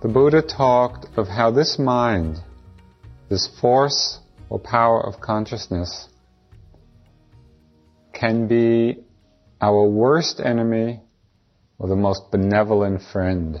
The Buddha talked of how this mind, this force or power of consciousness, can be our worst enemy or the most benevolent friend.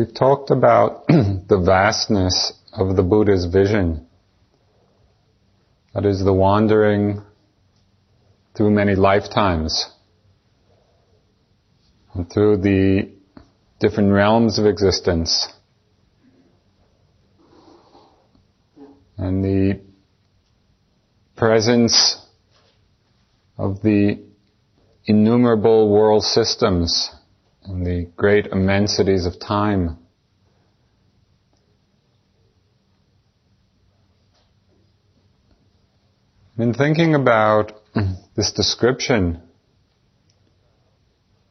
We've talked about the vastness of the Buddha's vision. That is the wandering through many lifetimes. And through the different realms of existence. And the presence of the innumerable world systems and the great immensities of time. In thinking about this description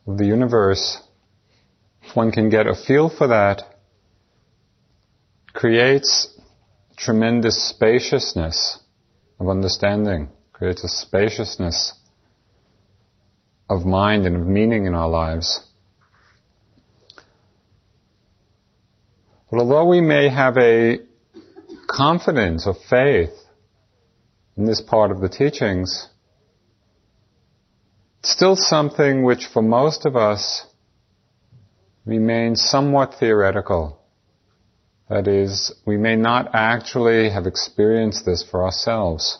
of the universe, if one can get a feel for that, creates tremendous spaciousness of understanding, creates a spaciousness of mind and of meaning in our lives. But although we may have a confidence or faith in this part of the teachings, it's still something which for most of us remains somewhat theoretical. That is, we may not actually have experienced this for ourselves.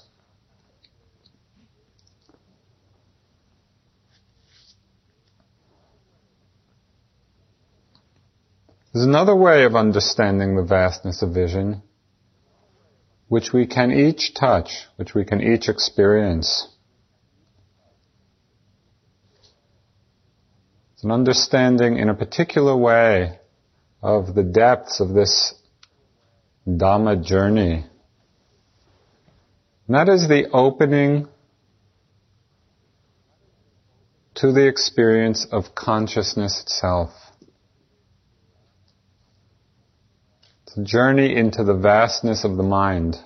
There's another way of understanding the vastness of vision, which we can each touch, which we can each experience. It's an understanding in a particular way of the depths of this Dhamma journey. And that is the opening to the experience of consciousness itself. Journey into the vastness of the mind.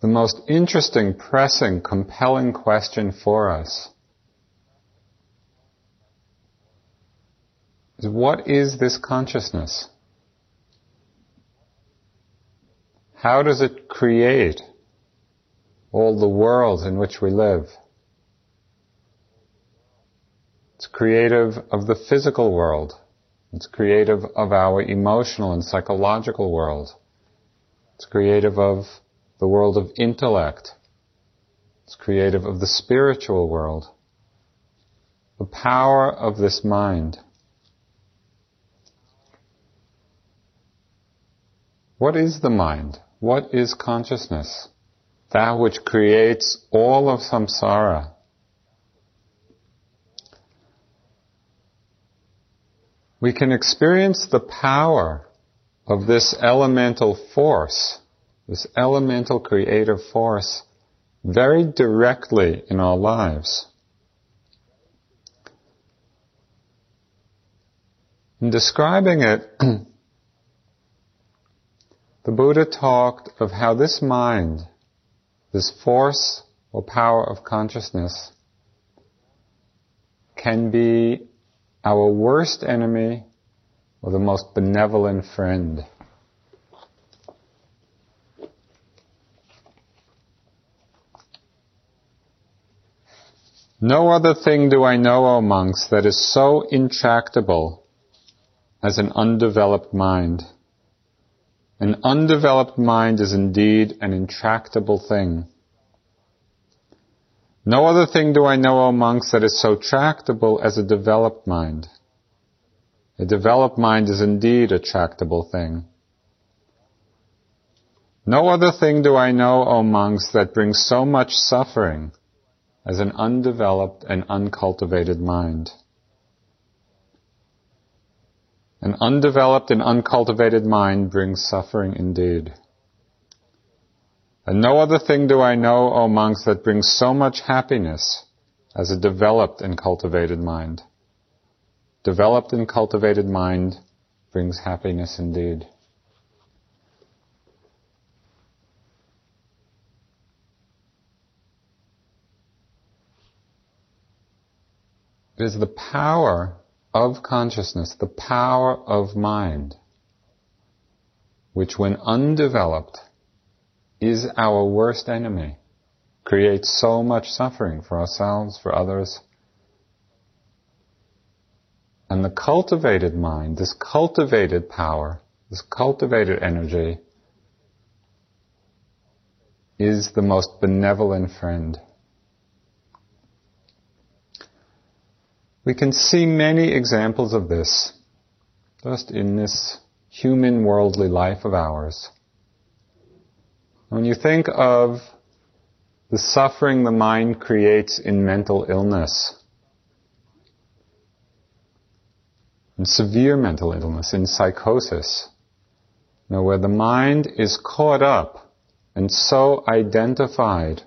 The most interesting, pressing, compelling question for us is what is this consciousness? How does it create all the worlds in which we live? It's creative of the physical world. It's creative of our emotional and psychological world. It's creative of the world of intellect. It's creative of the spiritual world. The power of this mind. What is the mind? What is consciousness? That which creates all of samsara. We can experience the power of this elemental force, this elemental creative force, very directly in our lives. In describing it, the Buddha talked of how this mind, this force or power of consciousness, can be our worst enemy or the most benevolent friend. No other thing do I know, O monks, that is so intractable as an undeveloped mind. An undeveloped mind is indeed an intractable thing. No other thing do I know, O monks, that is so tractable as a developed mind. A developed mind is indeed a tractable thing. No other thing do I know, O monks, that brings so much suffering as an undeveloped and uncultivated mind. An undeveloped and uncultivated mind brings suffering indeed. And no other thing do I know, O monks, that brings so much happiness as a developed and cultivated mind. Developed and cultivated mind brings happiness indeed. It is the power of consciousness, the power of mind, which when undeveloped is our worst enemy, creates so much suffering for ourselves, for others. And the cultivated mind, this cultivated power, this cultivated energy, is the most benevolent friend. We can see many examples of this just in this human worldly life of ours. When you think of the suffering the mind creates in mental illness, in severe mental illness, in psychosis, know, where the mind is caught up and so identified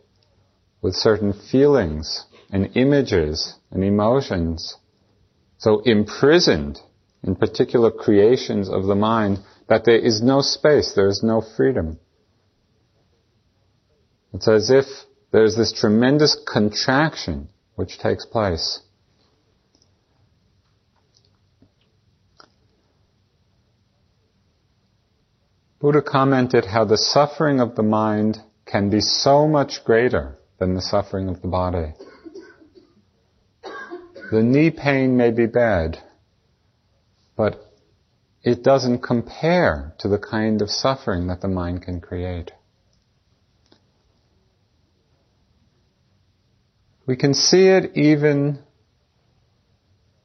with certain feelings and images and emotions, so imprisoned in particular creations of the mind that there is no space, there is no freedom. It's as if there's this tremendous contraction which takes place. Buddha commented how the suffering of the mind can be so much greater than the suffering of the body. The knee pain may be bad, but it doesn't compare to the kind of suffering that the mind can create. We can see it even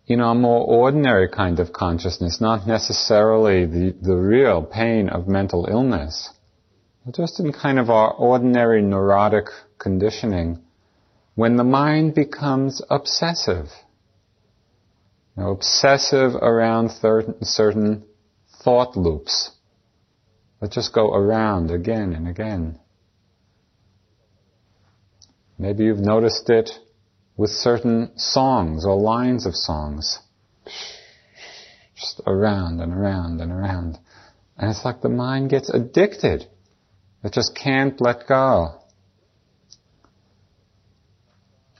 in our more ordinary kind of consciousness, not necessarily the, the real pain of mental illness, but just in kind of our ordinary neurotic conditioning, when the mind becomes obsessive. You know, obsessive around certain, certain thought loops that just go around again and again. Maybe you've noticed it with certain songs or lines of songs. Just around and around and around. And it's like the mind gets addicted. It just can't let go.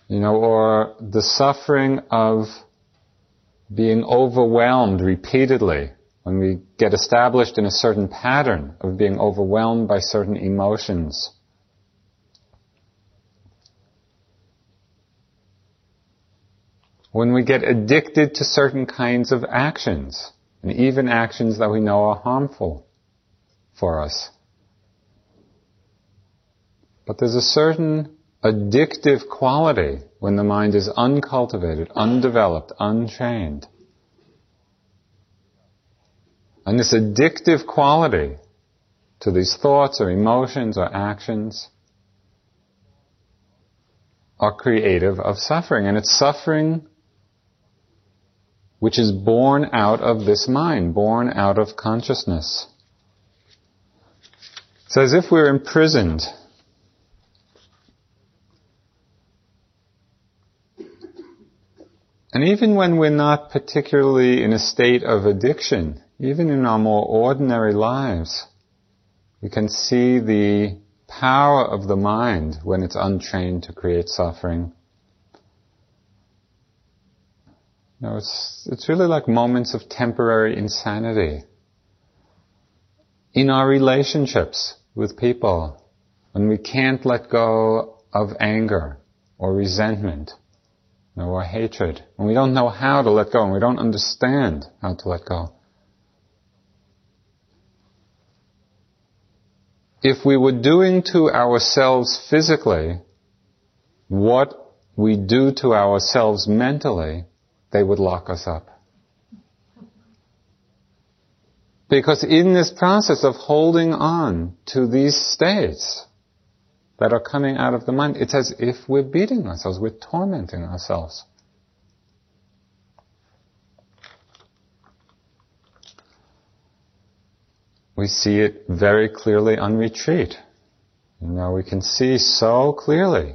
You know, or the suffering of being overwhelmed repeatedly when we get established in a certain pattern of being overwhelmed by certain emotions when we get addicted to certain kinds of actions, and even actions that we know are harmful for us. But there's a certain addictive quality when the mind is uncultivated, undeveloped, untrained. And this addictive quality to these thoughts or emotions or actions are creative of suffering. And it's suffering which is born out of this mind, born out of consciousness. It's as if we're imprisoned. And even when we're not particularly in a state of addiction, even in our more ordinary lives, we can see the power of the mind when it's untrained to create suffering. No, it's, it's really like moments of temporary insanity. In our relationships with people, when we can't let go of anger or resentment or hatred, when we don't know how to let go and we don't understand how to let go. If we were doing to ourselves physically what we do to ourselves mentally, they would lock us up. Because in this process of holding on to these states that are coming out of the mind, it's as if we're beating ourselves, we're tormenting ourselves. We see it very clearly on retreat. Know, we can see so clearly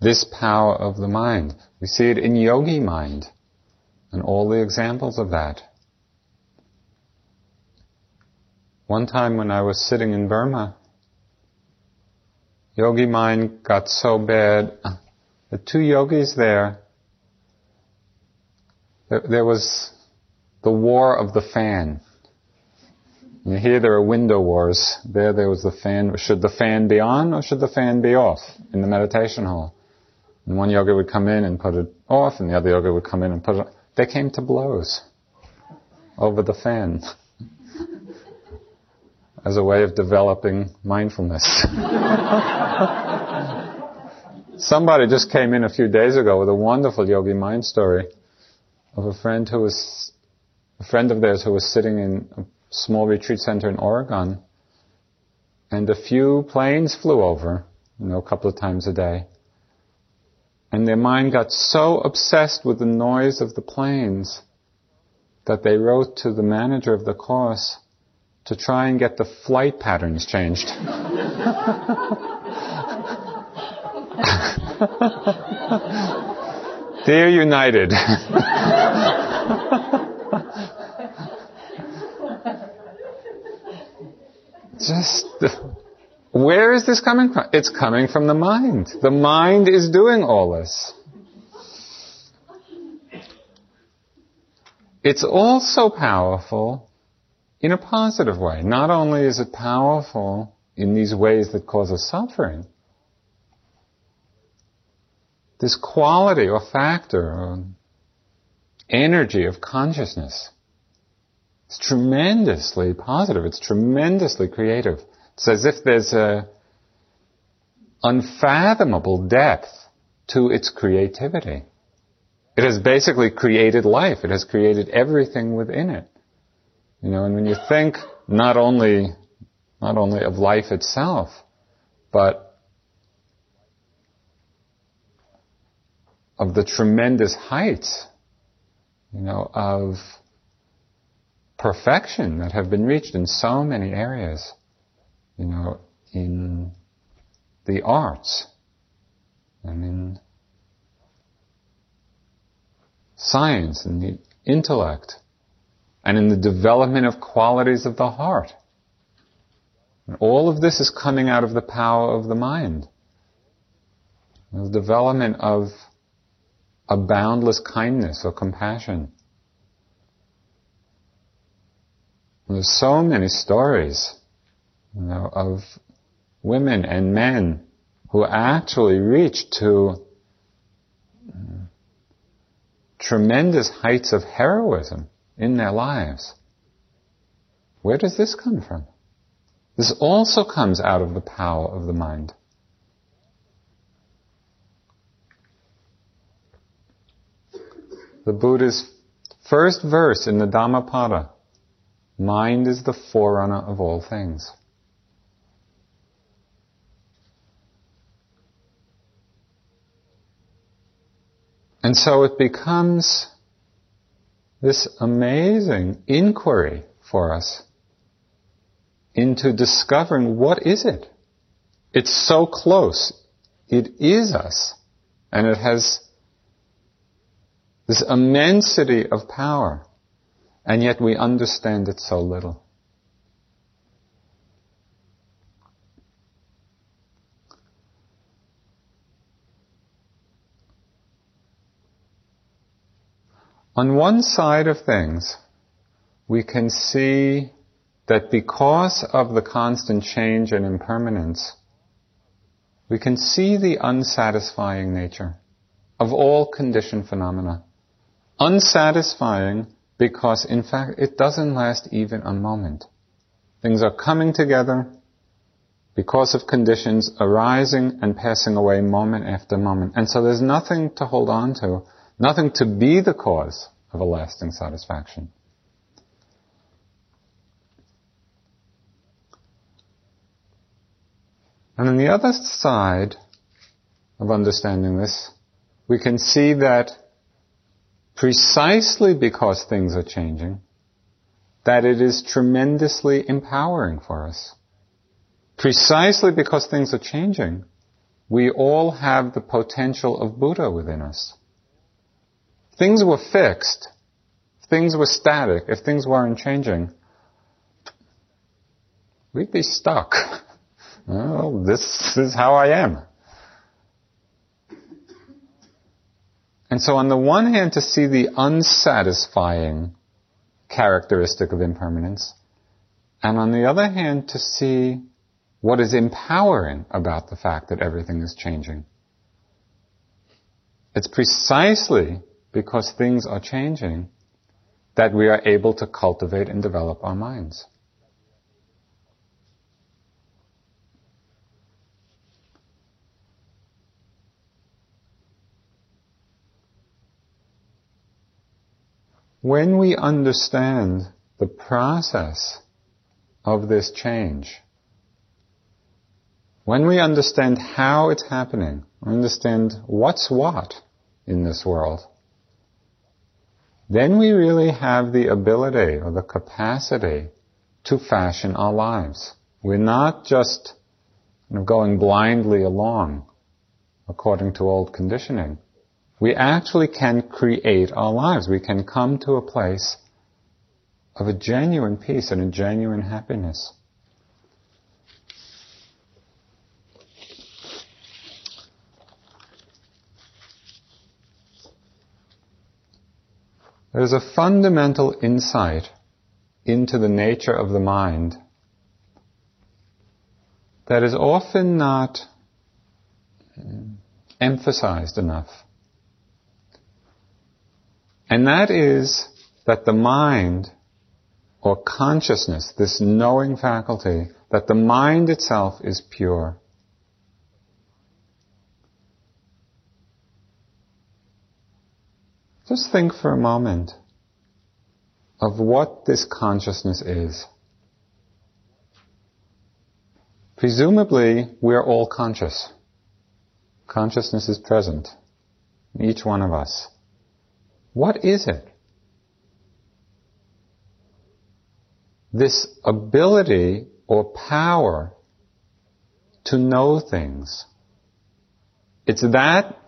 this power of the mind. We see it in yogi mind and all the examples of that. One time when I was sitting in Burma, yogi mind got so bad, the two yogis there, there was the war of the fan. And here there are window wars. There there was the fan. Should the fan be on or should the fan be off in the meditation hall? And one yogi would come in and put it off, and the other yogi would come in and put it on. They came to blows over the fan as a way of developing mindfulness. Somebody just came in a few days ago with a wonderful yogi mind story of a friend who was, a friend of theirs who was sitting in a small retreat center in Oregon, and a few planes flew over, you know, a couple of times a day. And their mind got so obsessed with the noise of the planes that they wrote to the manager of the course to try and get the flight patterns changed. Dear United. Just where is this coming from? It's coming from the mind. The mind is doing all this. It's also powerful in a positive way. Not only is it powerful in these ways that cause us suffering, this quality or factor or energy of consciousness is tremendously positive. It's tremendously creative. It's as if there's a unfathomable depth to its creativity. It has basically created life. It has created everything within it. You know, and when you think not only, not only of life itself, but of the tremendous heights, you know, of perfection that have been reached in so many areas you know, in the arts and in science and the intellect and in the development of qualities of the heart. And all of this is coming out of the power of the mind. The development of a boundless kindness or compassion. And there's so many stories you know, of women and men who actually reach to uh, tremendous heights of heroism in their lives. Where does this come from? This also comes out of the power of the mind. The Buddha's first verse in the Dhammapada, mind is the forerunner of all things. And so it becomes this amazing inquiry for us into discovering what is it? It's so close. It is us. And it has this immensity of power. And yet we understand it so little. On one side of things, we can see that because of the constant change and impermanence, we can see the unsatisfying nature of all conditioned phenomena. Unsatisfying because in fact it doesn't last even a moment. Things are coming together because of conditions arising and passing away moment after moment. And so there's nothing to hold on to, nothing to be the cause of a lasting satisfaction. And on the other side of understanding this, we can see that precisely because things are changing, that it is tremendously empowering for us. Precisely because things are changing, we all have the potential of Buddha within us. Things were fixed. Things were static. If things weren't changing, we'd be stuck. well, this is how I am. And so on the one hand, to see the unsatisfying characteristic of impermanence, and on the other hand, to see what is empowering about the fact that everything is changing. It's precisely because things are changing that we are able to cultivate and develop our minds. When we understand the process of this change, when we understand how it's happening, understand what's what in this world, then we really have the ability or the capacity to fashion our lives. We're not just going blindly along according to old conditioning we actually can create our lives. We can come to a place of a genuine peace and a genuine happiness. There's a fundamental insight into the nature of the mind that is often not uh, emphasized enough. And that is that the mind or consciousness, this knowing faculty, that the mind itself is pure. Just think for a moment of what this consciousness is. Presumably, we're all conscious. Consciousness is present in each one of us. What is it? This ability or power to know things. It's that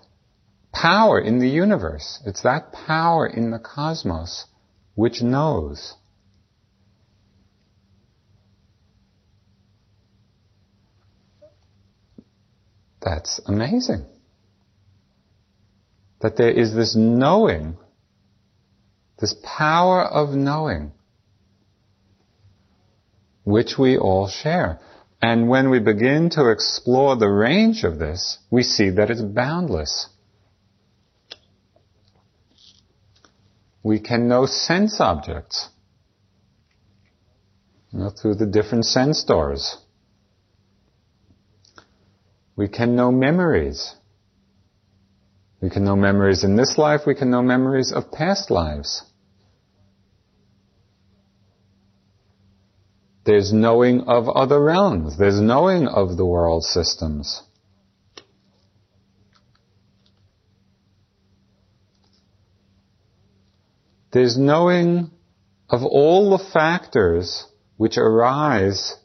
power in the universe. It's that power in the cosmos which knows. That's amazing. That there is this knowing this power of knowing, which we all share. And when we begin to explore the range of this, we see that it's boundless. We can know sense objects you know, through the different sense doors. We can know memories. We can know memories in this life, we can know memories of past lives. There's knowing of other realms. There's knowing of the world systems. There's knowing of all the factors which arise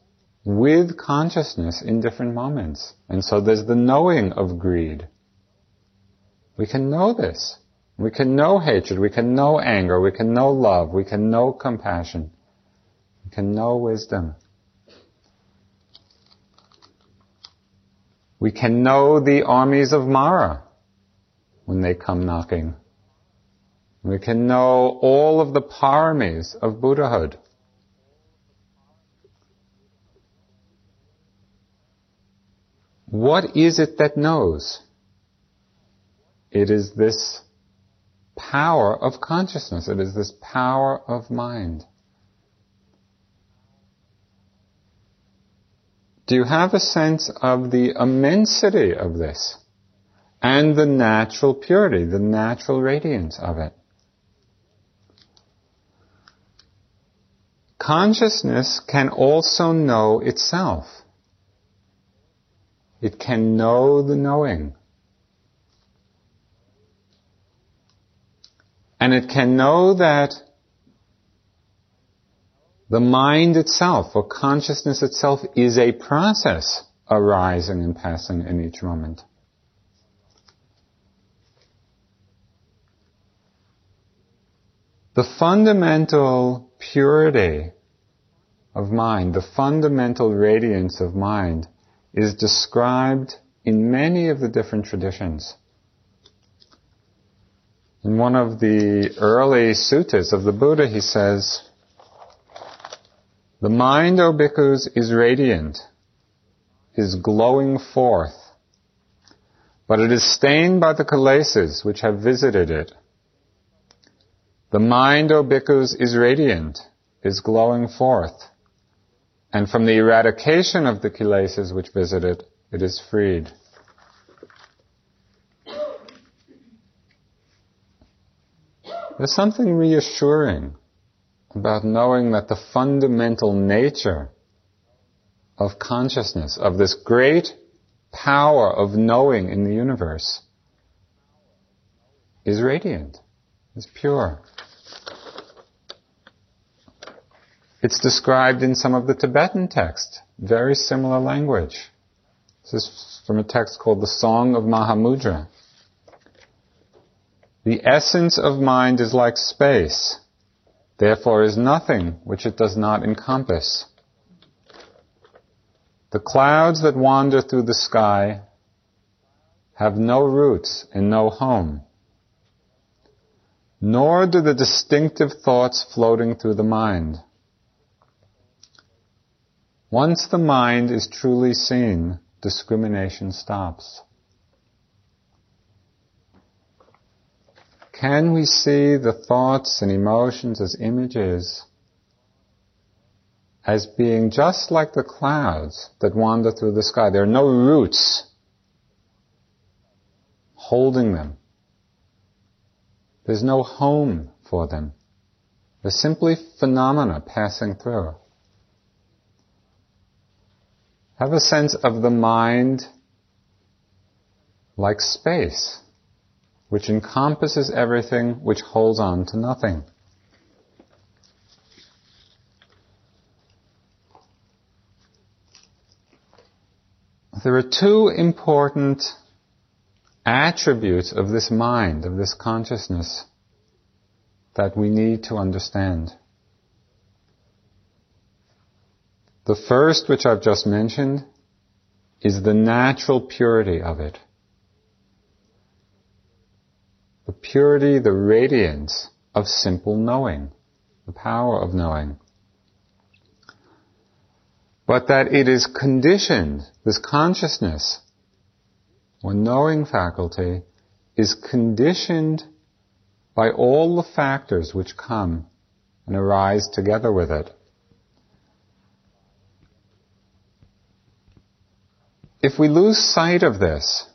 with consciousness in different moments. And so there's the knowing of greed. We can know this. We can know hatred. We can know anger. We can know love. We can know compassion We can know wisdom. We can know the armies of Mara when they come knocking. We can know all of the paramis of Buddhahood. What is it that knows? It is this power of consciousness. It is this power of mind. Do you have a sense of the immensity of this? And the natural purity, the natural radiance of it? Consciousness can also know itself. It can know the knowing. And it can know that the mind itself, or consciousness itself, is a process arising and passing in each moment. The fundamental purity of mind, the fundamental radiance of mind, is described in many of the different traditions. In one of the early suttas of the Buddha, he says, The mind, O bhikkhus, is radiant, is glowing forth, but it is stained by the kilesas which have visited it. The mind, O bhikkhus, is radiant, is glowing forth, and from the eradication of the kilesas which visit it, it is freed. There's something reassuring about knowing that the fundamental nature of consciousness, of this great power of knowing in the universe, is radiant, is pure. It's described in some of the Tibetan texts, very similar language. This is from a text called the Song of Mahamudra. The essence of mind is like space, therefore is nothing which it does not encompass. The clouds that wander through the sky have no roots and no home, nor do the distinctive thoughts floating through the mind. Once the mind is truly seen, discrimination stops. Can we see the thoughts and emotions as images as being just like the clouds that wander through the sky? There are no roots holding them. There's no home for them. They're simply phenomena passing through. Have a sense of the mind like space which encompasses everything, which holds on to nothing. There are two important attributes of this mind, of this consciousness, that we need to understand. The first, which I've just mentioned, is the natural purity of it the purity, the radiance of simple knowing, the power of knowing. But that it is conditioned, this consciousness, or knowing faculty, is conditioned by all the factors which come and arise together with it. If we lose sight of this,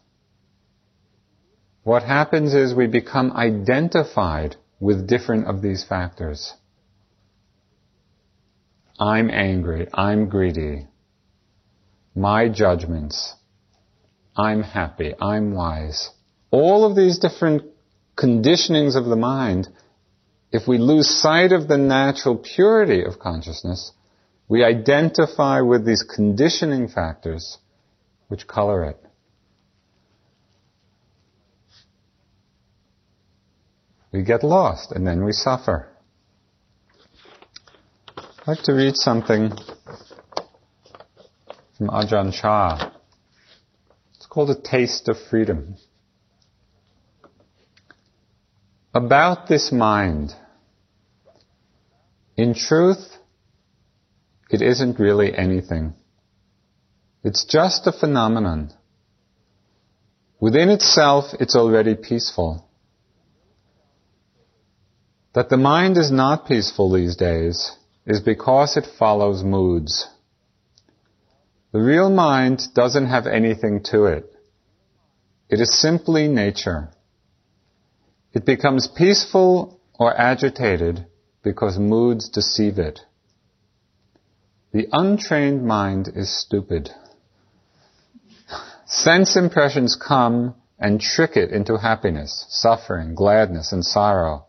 what happens is we become identified with different of these factors. I'm angry. I'm greedy. My judgments. I'm happy. I'm wise. All of these different conditionings of the mind, if we lose sight of the natural purity of consciousness, we identify with these conditioning factors which color it. we get lost and then we suffer. I'd like to read something from Ajahn Chah. It's called A Taste of Freedom. About this mind. In truth, it isn't really anything. It's just a phenomenon. Within itself, it's already peaceful. That the mind is not peaceful these days is because it follows moods. The real mind doesn't have anything to it. It is simply nature. It becomes peaceful or agitated because moods deceive it. The untrained mind is stupid. Sense impressions come and trick it into happiness, suffering, gladness, and sorrow.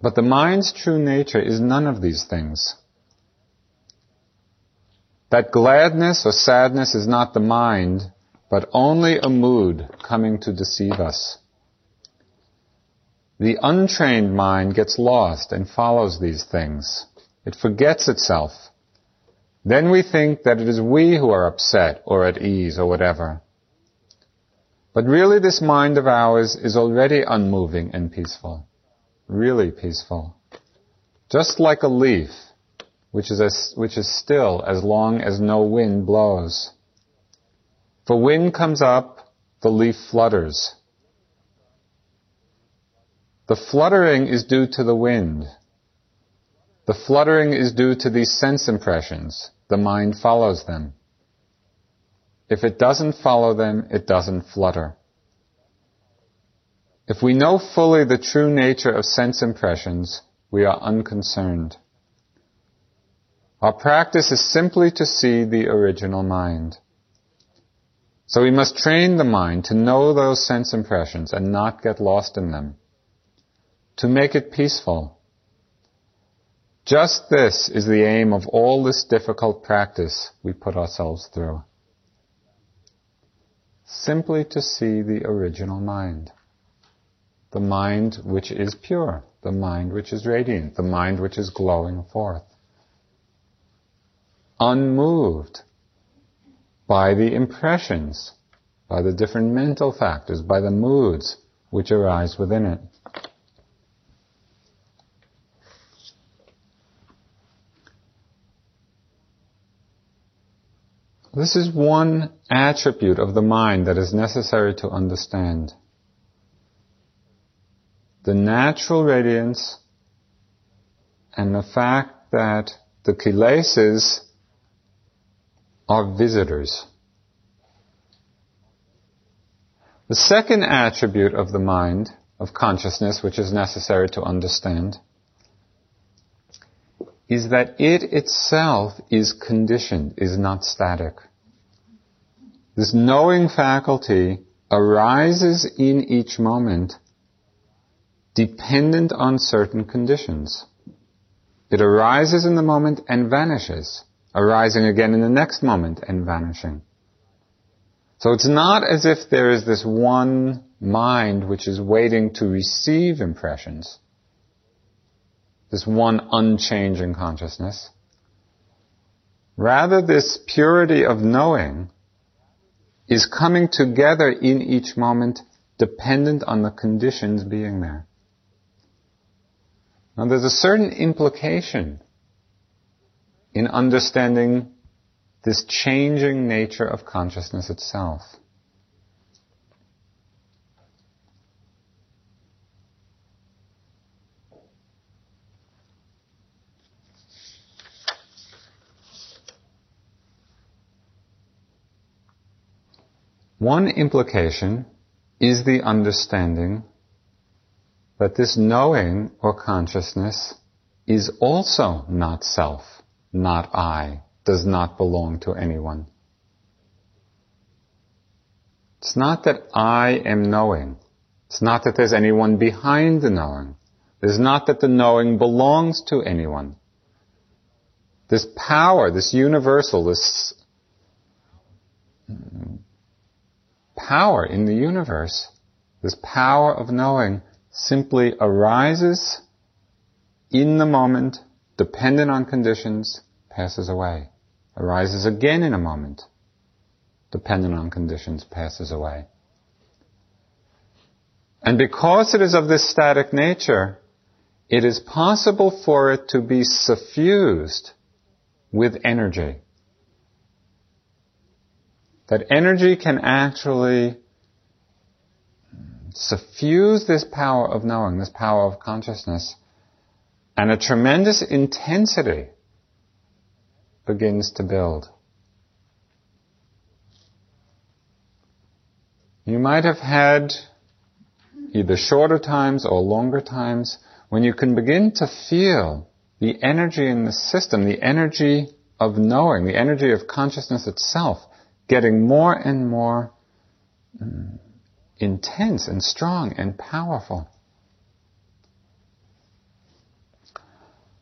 But the mind's true nature is none of these things. That gladness or sadness is not the mind, but only a mood coming to deceive us. The untrained mind gets lost and follows these things. It forgets itself. Then we think that it is we who are upset or at ease or whatever. But really this mind of ours is already unmoving and peaceful. Really peaceful. Just like a leaf, which is, as, which is still as long as no wind blows. If wind comes up, the leaf flutters. The fluttering is due to the wind. The fluttering is due to these sense impressions. The mind follows them. If it doesn't follow them, it doesn't flutter. If we know fully the true nature of sense impressions, we are unconcerned. Our practice is simply to see the original mind. So we must train the mind to know those sense impressions and not get lost in them to make it peaceful. Just this is the aim of all this difficult practice we put ourselves through. Simply to see the original mind. The mind which is pure, the mind which is radiant, the mind which is glowing forth. Unmoved by the impressions, by the different mental factors, by the moods which arise within it. This is one attribute of the mind that is necessary to understand. The natural radiance and the fact that the kilesas are visitors. The second attribute of the mind, of consciousness, which is necessary to understand, is that it itself is conditioned, is not static. This knowing faculty arises in each moment dependent on certain conditions. It arises in the moment and vanishes, arising again in the next moment and vanishing. So it's not as if there is this one mind which is waiting to receive impressions this one unchanging consciousness. Rather, this purity of knowing is coming together in each moment dependent on the conditions being there. Now there's a certain implication in understanding this changing nature of consciousness itself. One implication is the understanding that this knowing or consciousness is also not self, not I, does not belong to anyone. It's not that I am knowing. It's not that there's anyone behind the knowing. It's not that the knowing belongs to anyone. This power, this universal, this power in the universe, this power of knowing, simply arises in the moment, dependent on conditions, passes away. Arises again in a moment, dependent on conditions, passes away. And because it is of this static nature, it is possible for it to be suffused with energy that energy can actually suffuse this power of knowing, this power of consciousness, and a tremendous intensity begins to build. You might have had either shorter times or longer times when you can begin to feel the energy in the system, the energy of knowing, the energy of consciousness itself, getting more and more um, intense and strong and powerful.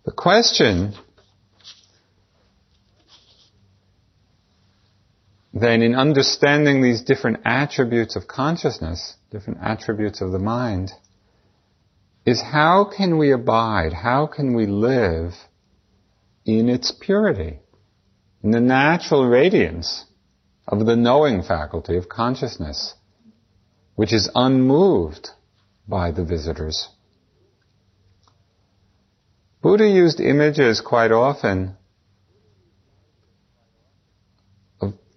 The question then in understanding these different attributes of consciousness, different attributes of the mind, is how can we abide, how can we live in its purity, in the natural radiance of the knowing faculty of consciousness, which is unmoved by the visitors. Buddha used images quite often.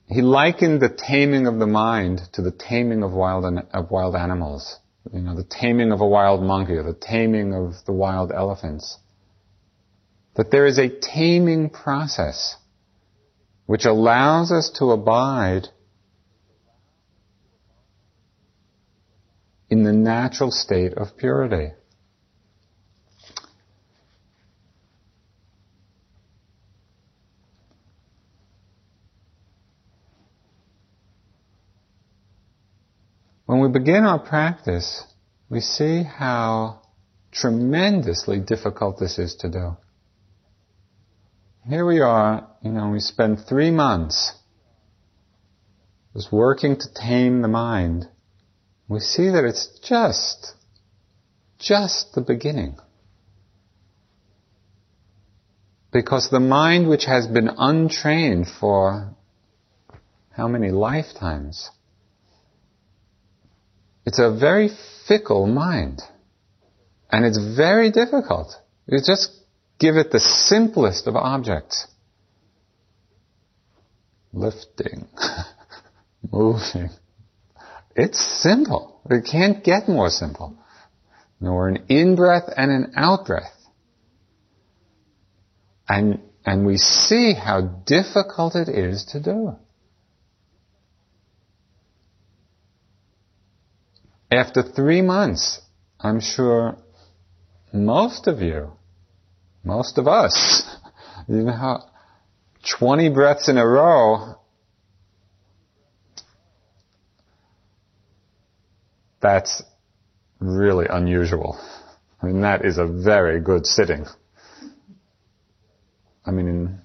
he likened the taming of the mind to the taming of wild, of wild animals. You know, the taming of a wild monkey or the taming of the wild elephants. That there is a taming process which allows us to abide in the natural state of purity. When we begin our practice, we see how tremendously difficult this is to do. Here we are, you know, we spend three months just working to tame the mind. We see that it's just, just the beginning. Because the mind which has been untrained for how many lifetimes it's a very fickle mind. And it's very difficult. You just give it the simplest of objects. Lifting, moving. It's simple. It can't get more simple. Nor an in-breath and an out-breath. And, and we see how difficult it is to do. After three months, I'm sure most of you, most of us, you know 20 breaths in a row, that's really unusual. I mean, that is a very good sitting. I mean, in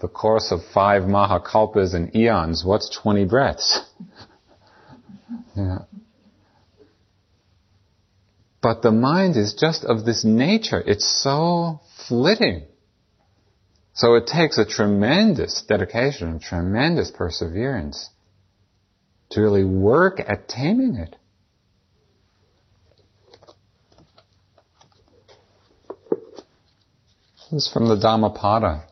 the course of five Mahakalpas and eons, what's 20 breaths? Yeah. But the mind is just of this nature. It's so flitting. So it takes a tremendous dedication, a tremendous perseverance to really work at taming it. This is from the Dhammapada.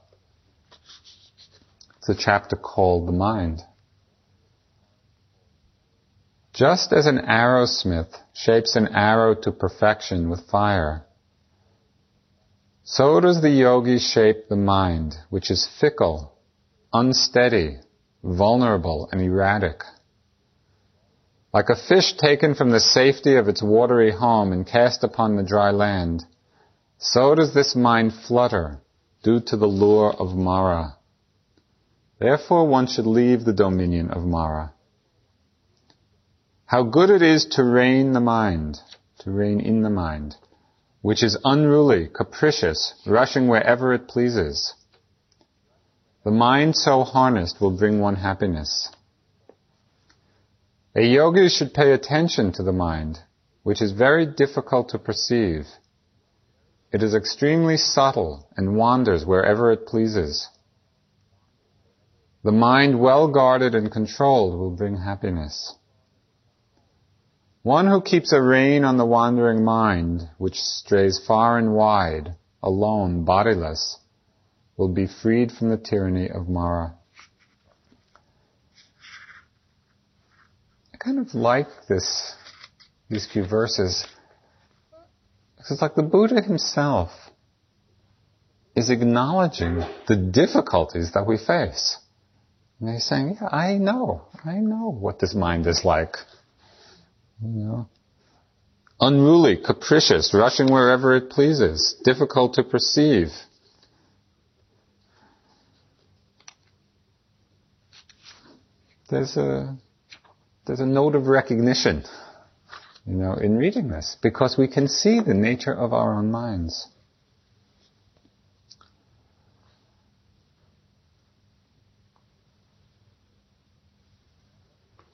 It's a chapter called The Mind. Just as an arrowsmith shapes an arrow to perfection with fire, so does the yogi shape the mind, which is fickle, unsteady, vulnerable, and erratic. Like a fish taken from the safety of its watery home and cast upon the dry land, so does this mind flutter due to the lure of Mara. Therefore one should leave the dominion of Mara. How good it is to rein the mind, to rein in the mind, which is unruly, capricious, rushing wherever it pleases. The mind so harnessed will bring one happiness. A yogi should pay attention to the mind, which is very difficult to perceive. It is extremely subtle and wanders wherever it pleases. The mind well guarded and controlled will bring happiness. One who keeps a rein on the wandering mind, which strays far and wide, alone, bodiless, will be freed from the tyranny of Mara. I kind of like this, these few verses. It's like the Buddha himself is acknowledging the difficulties that we face. And he's saying, yeah, I know, I know what this mind is like. You know, unruly, capricious, rushing wherever it pleases, difficult to perceive. There's a, there's a note of recognition, you know, in reading this, because we can see the nature of our own minds.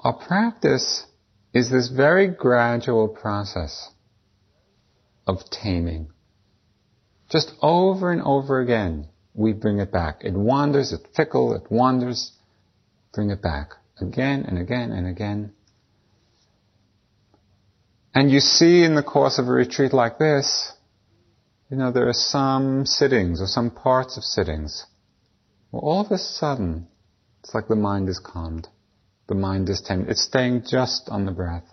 Our practice is this very gradual process of taming. Just over and over again, we bring it back. It wanders, it fickle, it wanders, bring it back again and again and again. And you see in the course of a retreat like this, you know, there are some sittings or some parts of sittings where all of a sudden, it's like the mind is calmed. The mind is tamed. It's staying just on the breath.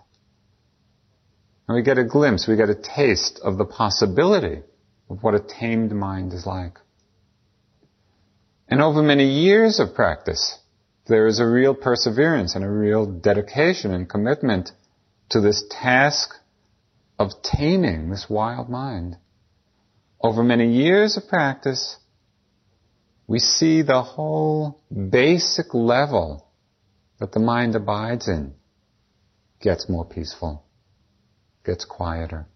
And we get a glimpse, we get a taste of the possibility of what a tamed mind is like. And over many years of practice, there is a real perseverance and a real dedication and commitment to this task of taming this wild mind. Over many years of practice, we see the whole basic level that the mind abides in gets more peaceful, gets quieter.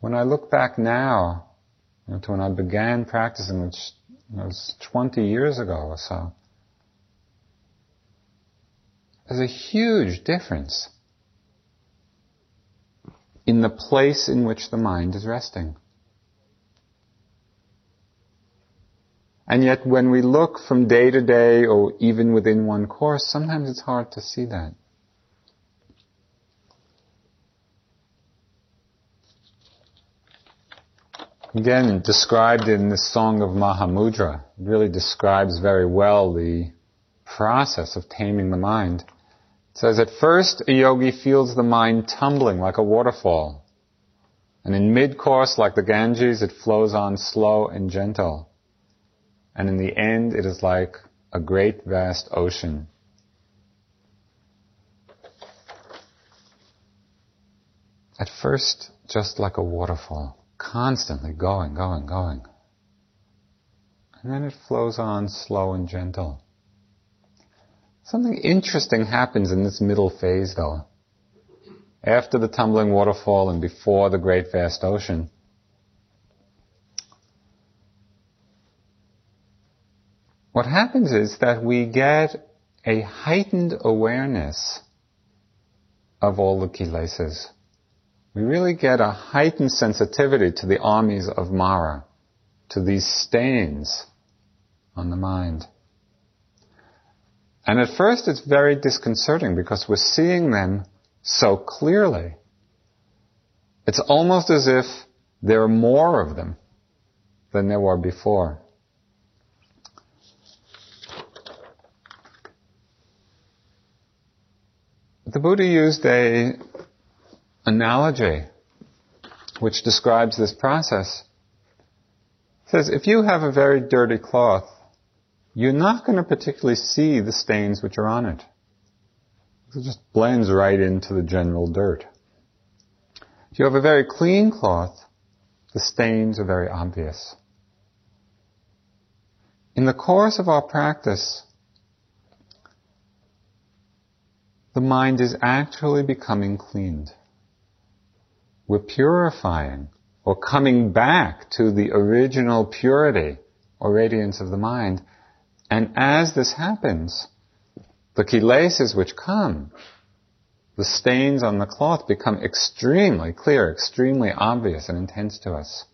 When I look back now you know, to when I began practicing, which was 20 years ago or so. There's a huge difference in the place in which the mind is resting. And yet when we look from day to day or even within one course, sometimes it's hard to see that. Again, described in the Song of Mahamudra, really describes very well the process of taming the mind. It says, at first a yogi feels the mind tumbling like a waterfall. And in mid-course, like the Ganges, it flows on slow and gentle. And in the end, it is like a great vast ocean. At first, just like a waterfall constantly going, going, going. And then it flows on slow and gentle. Something interesting happens in this middle phase though. After the tumbling waterfall and before the great vast ocean, what happens is that we get a heightened awareness of all the kilesas we really get a heightened sensitivity to the armies of Mara, to these stains on the mind. And at first it's very disconcerting because we're seeing them so clearly. It's almost as if there are more of them than there were before. The Buddha used a analogy which describes this process. It says, if you have a very dirty cloth, you're not going to particularly see the stains which are on it. It just blends right into the general dirt. If you have a very clean cloth, the stains are very obvious. In the course of our practice, the mind is actually becoming cleaned we're purifying or coming back to the original purity or radiance of the mind. And as this happens, the kilesas which come, the stains on the cloth become extremely clear, extremely obvious and intense to us.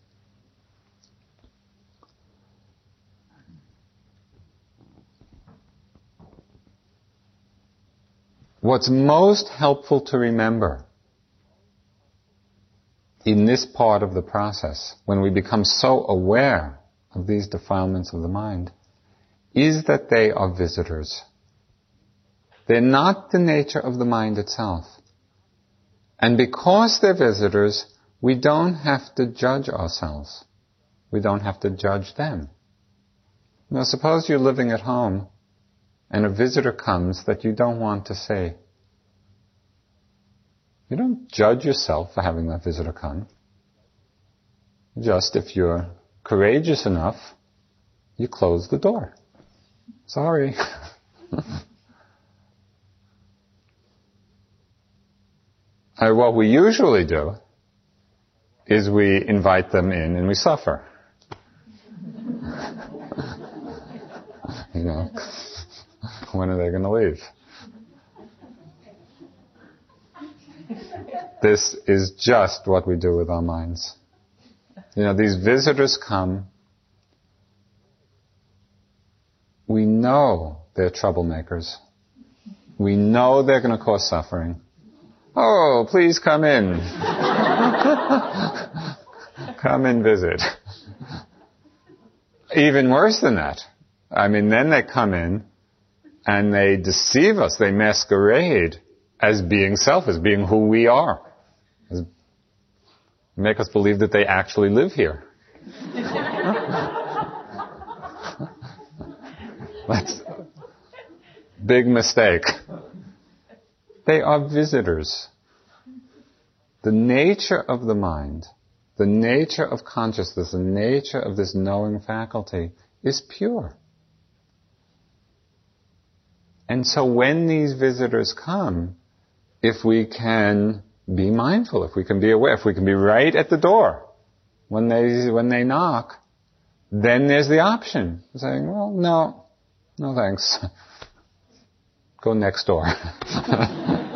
What's most helpful to remember in this part of the process, when we become so aware of these defilements of the mind, is that they are visitors. They're not the nature of the mind itself. And because they're visitors, we don't have to judge ourselves. We don't have to judge them. Now suppose you're living at home and a visitor comes that you don't want to see. You don't judge yourself for having that visitor come. Just if you're courageous enough, you close the door. Sorry. uh, what we usually do is we invite them in and we suffer. you know, when are they going to leave? This is just what we do with our minds. You know, these visitors come. We know they're troublemakers. We know they're going to cause suffering. Oh, please come in. come and visit. Even worse than that. I mean, then they come in and they deceive us. They masquerade as being self, as being who we are. As make us believe that they actually live here. That's big mistake. They are visitors. The nature of the mind, the nature of consciousness, the nature of this knowing faculty is pure. And so when these visitors come, if we can be mindful, if we can be aware, if we can be right at the door when they, when they knock, then there's the option saying, well, no, no thanks. Go next door.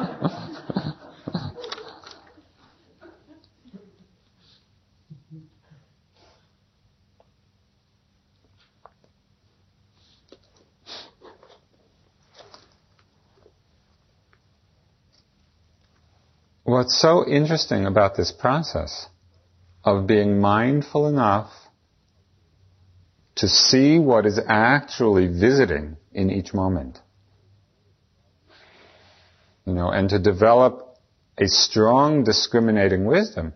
What's so interesting about this process of being mindful enough to see what is actually visiting in each moment. You know, and to develop a strong discriminating wisdom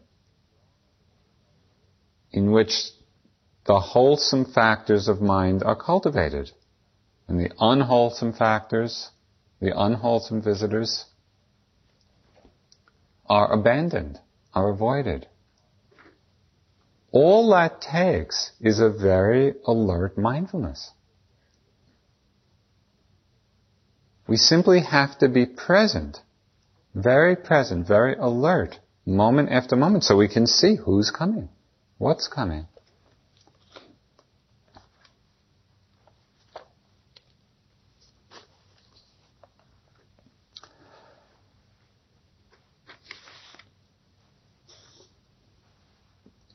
in which the wholesome factors of mind are cultivated and the unwholesome factors, the unwholesome visitors, are abandoned, are avoided. All that takes is a very alert mindfulness. We simply have to be present, very present, very alert, moment after moment, so we can see who's coming, what's coming.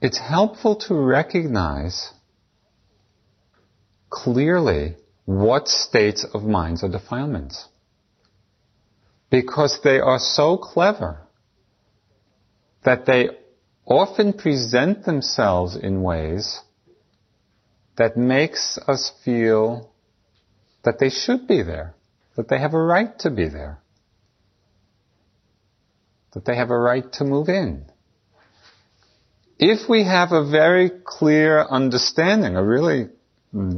It's helpful to recognize clearly what states of minds are defilements. Because they are so clever that they often present themselves in ways that makes us feel that they should be there, that they have a right to be there, that they have a right to move in if we have a very clear understanding, a really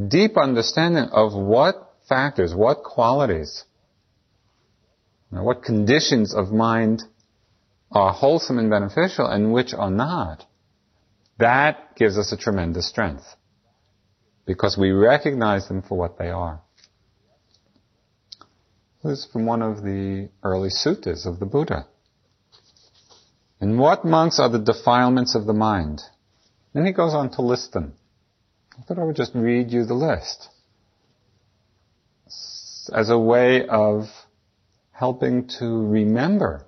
deep understanding of what factors, what qualities, what conditions of mind are wholesome and beneficial and which are not, that gives us a tremendous strength. Because we recognize them for what they are. This is from one of the early suttas of the Buddha. And what, monks, are the defilements of the mind? Then he goes on to list them. I thought I would just read you the list as a way of helping to remember,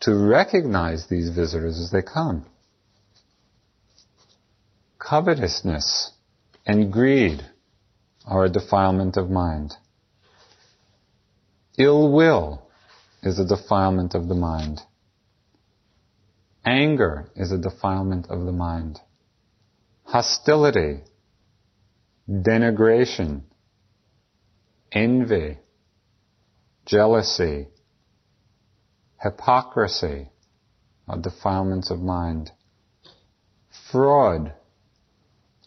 to recognize these visitors as they come. Covetousness and greed are a defilement of mind. Ill will is a defilement of the mind. Anger is a defilement of the mind. Hostility, denigration, envy, jealousy, hypocrisy are defilements of mind. fraud,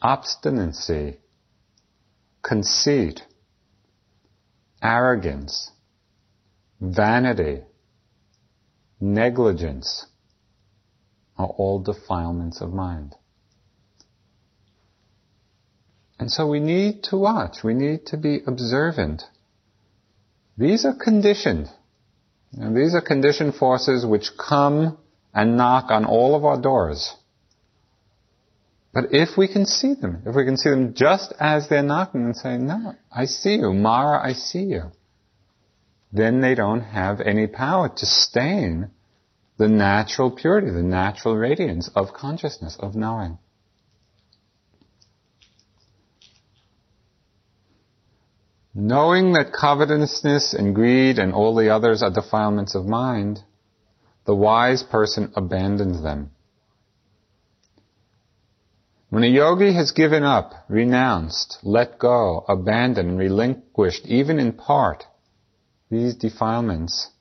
obstinacy, conceit, arrogance, vanity, negligence are all defilements of mind. And so we need to watch, we need to be observant. These are conditioned. And these are conditioned forces which come and knock on all of our doors. But if we can see them, if we can see them just as they're knocking and say, no, I see you, Mara, I see you, then they don't have any power to stain the natural purity, the natural radiance of consciousness, of knowing. Knowing that covetousness and greed and all the others are defilements of mind, the wise person abandons them. When a yogi has given up, renounced, let go, abandoned, relinquished, even in part, these defilements,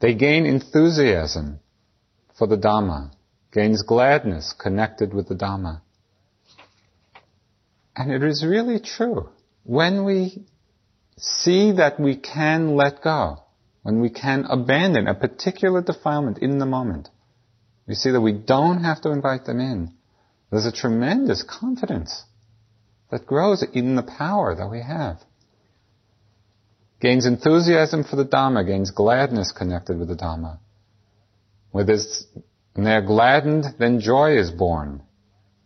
they gain enthusiasm for the Dhamma, gains gladness connected with the Dhamma. And it is really true. When we see that we can let go, when we can abandon a particular defilement in the moment, we see that we don't have to invite them in. There's a tremendous confidence that grows in the power that we have. Gains enthusiasm for the Dhamma, gains gladness connected with the Dhamma. When they're gladdened, then joy is born.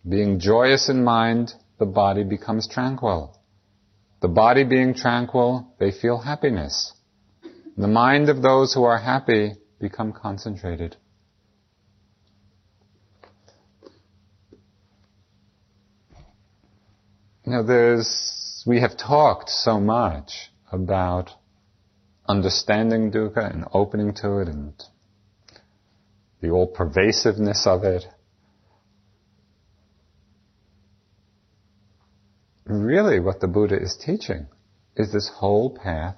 Being joyous in mind, the body becomes tranquil. The body being tranquil, they feel happiness. The mind of those who are happy become concentrated. Know, there's, we have talked so much about understanding dukkha and opening to it and the all pervasiveness of it. Really, what the Buddha is teaching is this whole path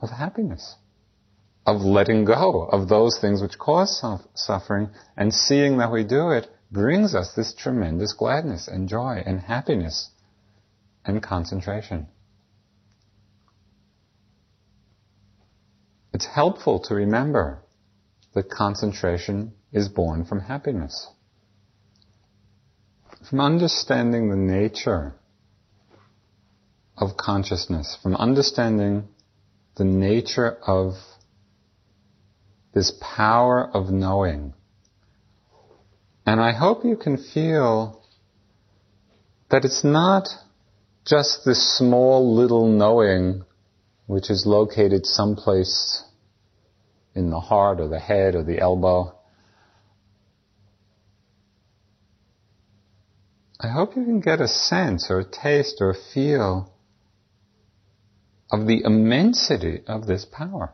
of happiness, of letting go of those things which cause suffering, and seeing that we do it brings us this tremendous gladness and joy and happiness and concentration. It's helpful to remember that concentration is born from happiness. From understanding the nature of consciousness, from understanding the nature of this power of knowing. And I hope you can feel that it's not just this small little knowing which is located someplace in the heart or the head or the elbow. I hope you can get a sense or a taste or a feel of the immensity of this power.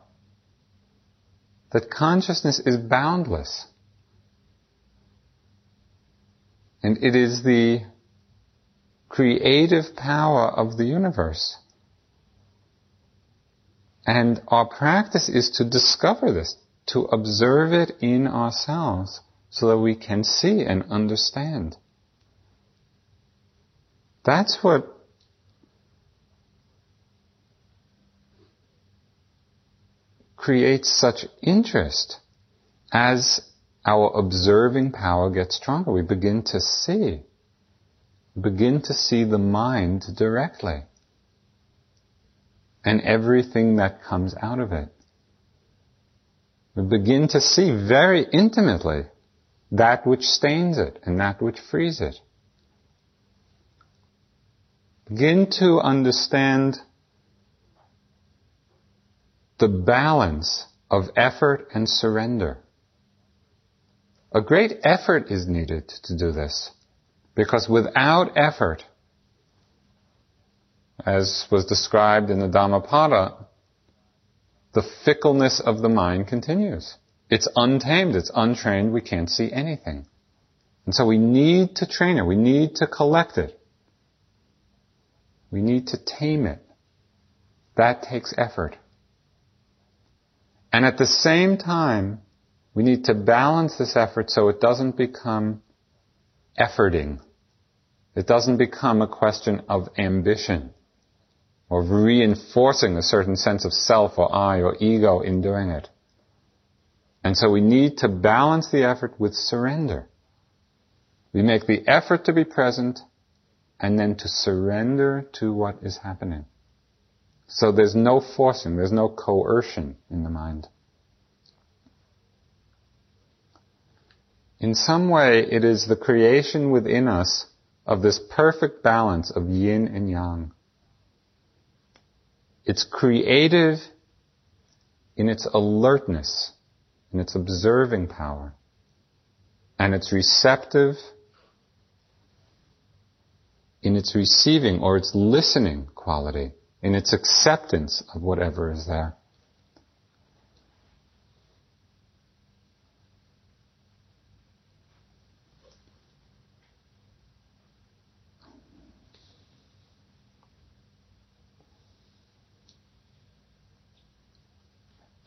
That consciousness is boundless. And it is the creative power of the universe. And our practice is to discover this, to observe it in ourselves so that we can see and understand. That's what creates such interest as our observing power gets stronger. We begin to see begin to see the mind directly and everything that comes out of it. We begin to see very intimately that which stains it and that which frees it. Begin to understand the balance of effort and surrender. A great effort is needed to do this. Because without effort, as was described in the Dhammapada, the fickleness of the mind continues. It's untamed, it's untrained, we can't see anything. And so we need to train it, we need to collect it. We need to tame it. That takes effort. And at the same time, we need to balance this effort so it doesn't become efforting. It doesn't become a question of ambition or reinforcing a certain sense of self or I or ego in doing it. And so we need to balance the effort with surrender. We make the effort to be present and then to surrender to what is happening. So there's no forcing, there's no coercion in the mind. In some way, it is the creation within us of this perfect balance of yin and yang. It's creative in its alertness, in its observing power, and it's receptive in its receiving or its listening quality, in its acceptance of whatever is there.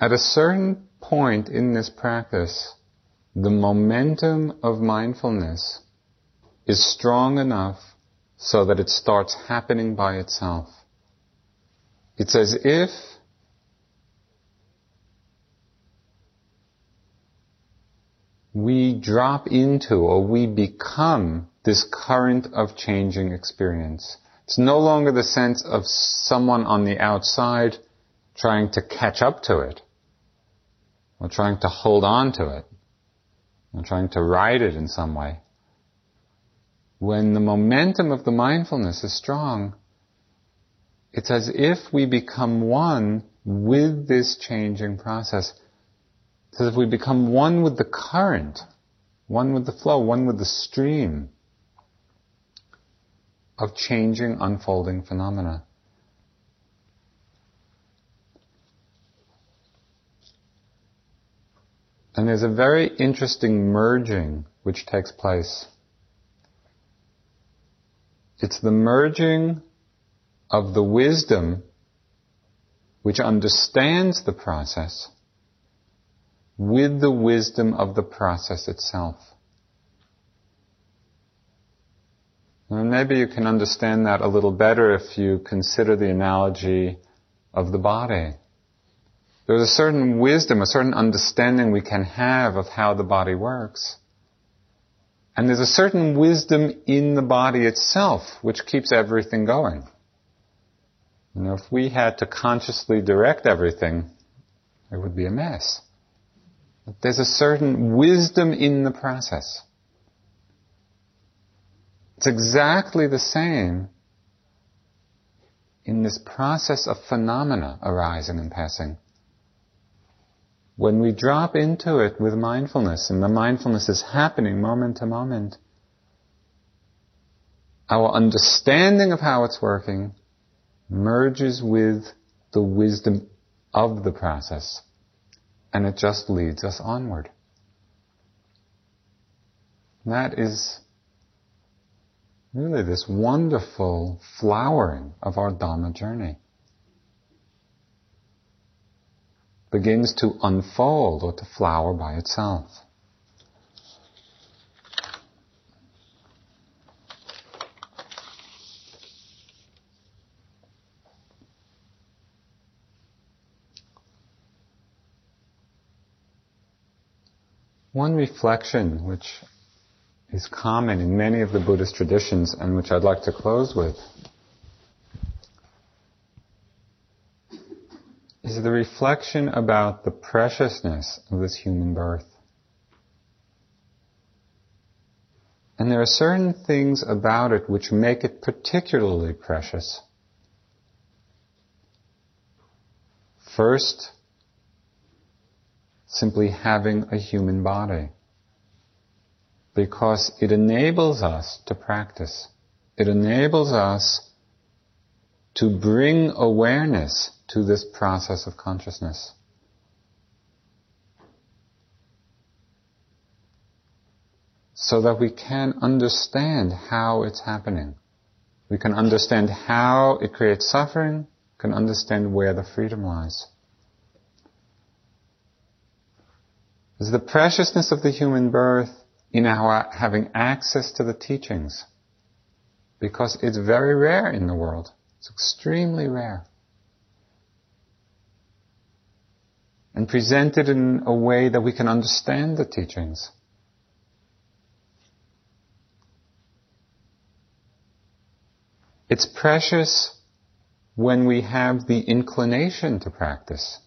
At a certain point in this practice, the momentum of mindfulness is strong enough so that it starts happening by itself. It's as if we drop into or we become this current of changing experience. It's no longer the sense of someone on the outside trying to catch up to it or trying to hold on to it, or trying to ride it in some way. When the momentum of the mindfulness is strong, it's as if we become one with this changing process. It's as if we become one with the current, one with the flow, one with the stream of changing, unfolding phenomena. And there's a very interesting merging which takes place. It's the merging of the wisdom which understands the process with the wisdom of the process itself. And maybe you can understand that a little better if you consider the analogy of the body. There's a certain wisdom, a certain understanding we can have of how the body works. And there's a certain wisdom in the body itself which keeps everything going. You know, if we had to consciously direct everything, it would be a mess. But there's a certain wisdom in the process. It's exactly the same in this process of phenomena arising and passing. When we drop into it with mindfulness, and the mindfulness is happening moment to moment, our understanding of how it's working merges with the wisdom of the process, and it just leads us onward. And that is really this wonderful flowering of our Dhamma journey. Begins to unfold or to flower by itself. One reflection which is common in many of the Buddhist traditions and which I'd like to close with is the reflection about the preciousness of this human birth. And there are certain things about it which make it particularly precious. First, simply having a human body. Because it enables us to practice. It enables us to bring awareness to this process of consciousness. So that we can understand how it's happening. We can understand how it creates suffering, can understand where the freedom lies. Is the preciousness of the human birth in our having access to the teachings. Because it's very rare in the world. It's extremely rare. And presented in a way that we can understand the teachings. It's precious when we have the inclination to practice.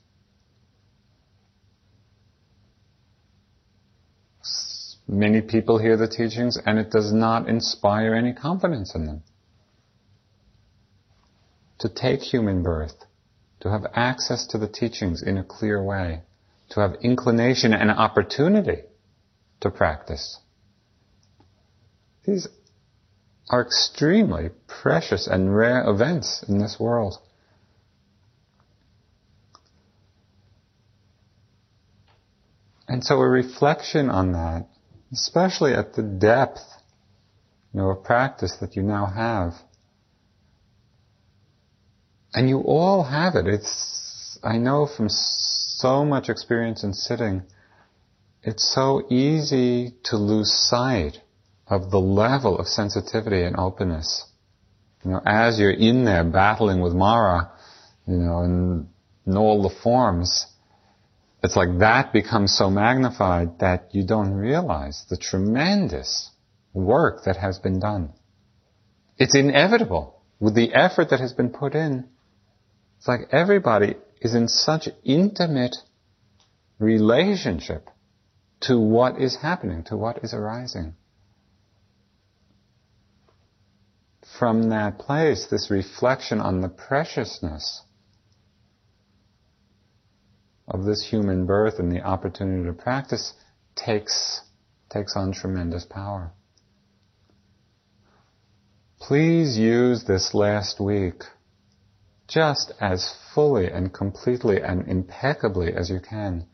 Many people hear the teachings and it does not inspire any confidence in them. To take human birth, to have access to the teachings in a clear way, to have inclination and opportunity to practice. These are extremely precious and rare events in this world. And so a reflection on that, especially at the depth, you know, of practice that you now have. And you all have it. It's, I know from so much experience in sitting, it's so easy to lose sight of the level of sensitivity and openness. You know, as you're in there battling with Mara, you know, in, in all the forms, it's like that becomes so magnified that you don't realize the tremendous work that has been done. It's inevitable with the effort that has been put in. It's like everybody is in such intimate relationship to what is happening, to what is arising. from that place, this reflection on the preciousness of this human birth and the opportunity to practice takes, takes on tremendous power. Please use this last week just as fully and completely and impeccably as you can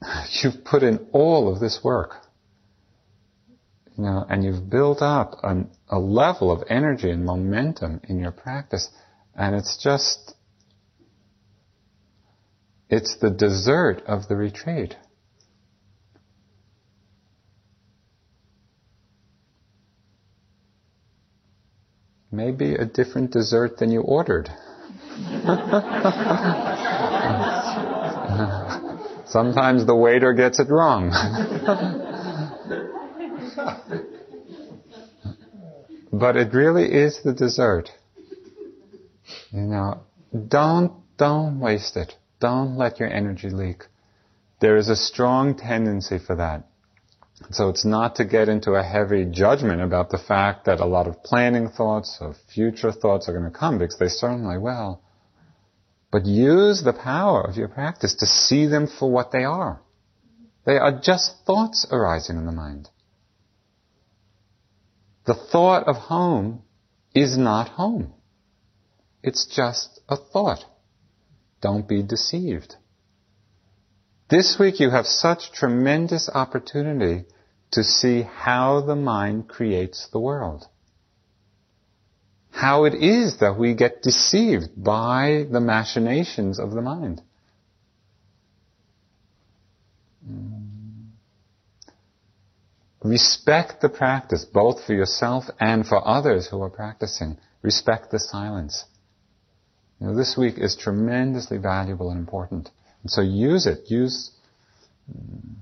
you've put in all of this work. You know, and you've built up an, a level of energy and momentum in your practice, and it's just, it's the dessert of the retreat. Maybe a different dessert than you ordered. Sometimes the waiter gets it wrong. but it really is the dessert. You know, don't, don't waste it. Don't let your energy leak. There is a strong tendency for that. So it's not to get into a heavy judgment about the fact that a lot of planning thoughts of future thoughts are going to come because they certainly will. But use the power of your practice to see them for what they are. They are just thoughts arising in the mind. The thought of home is not home. It's just a thought. Don't be deceived. This week you have such tremendous opportunity to see how the mind creates the world how it is that we get deceived by the machinations of the mind. Respect the practice, both for yourself and for others who are practicing. Respect the silence. You know, this week is tremendously valuable and important. And so use it. Use mm,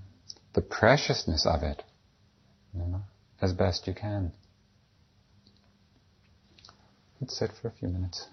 the preciousness of it you know, as best you can. Let's sit for a few minutes.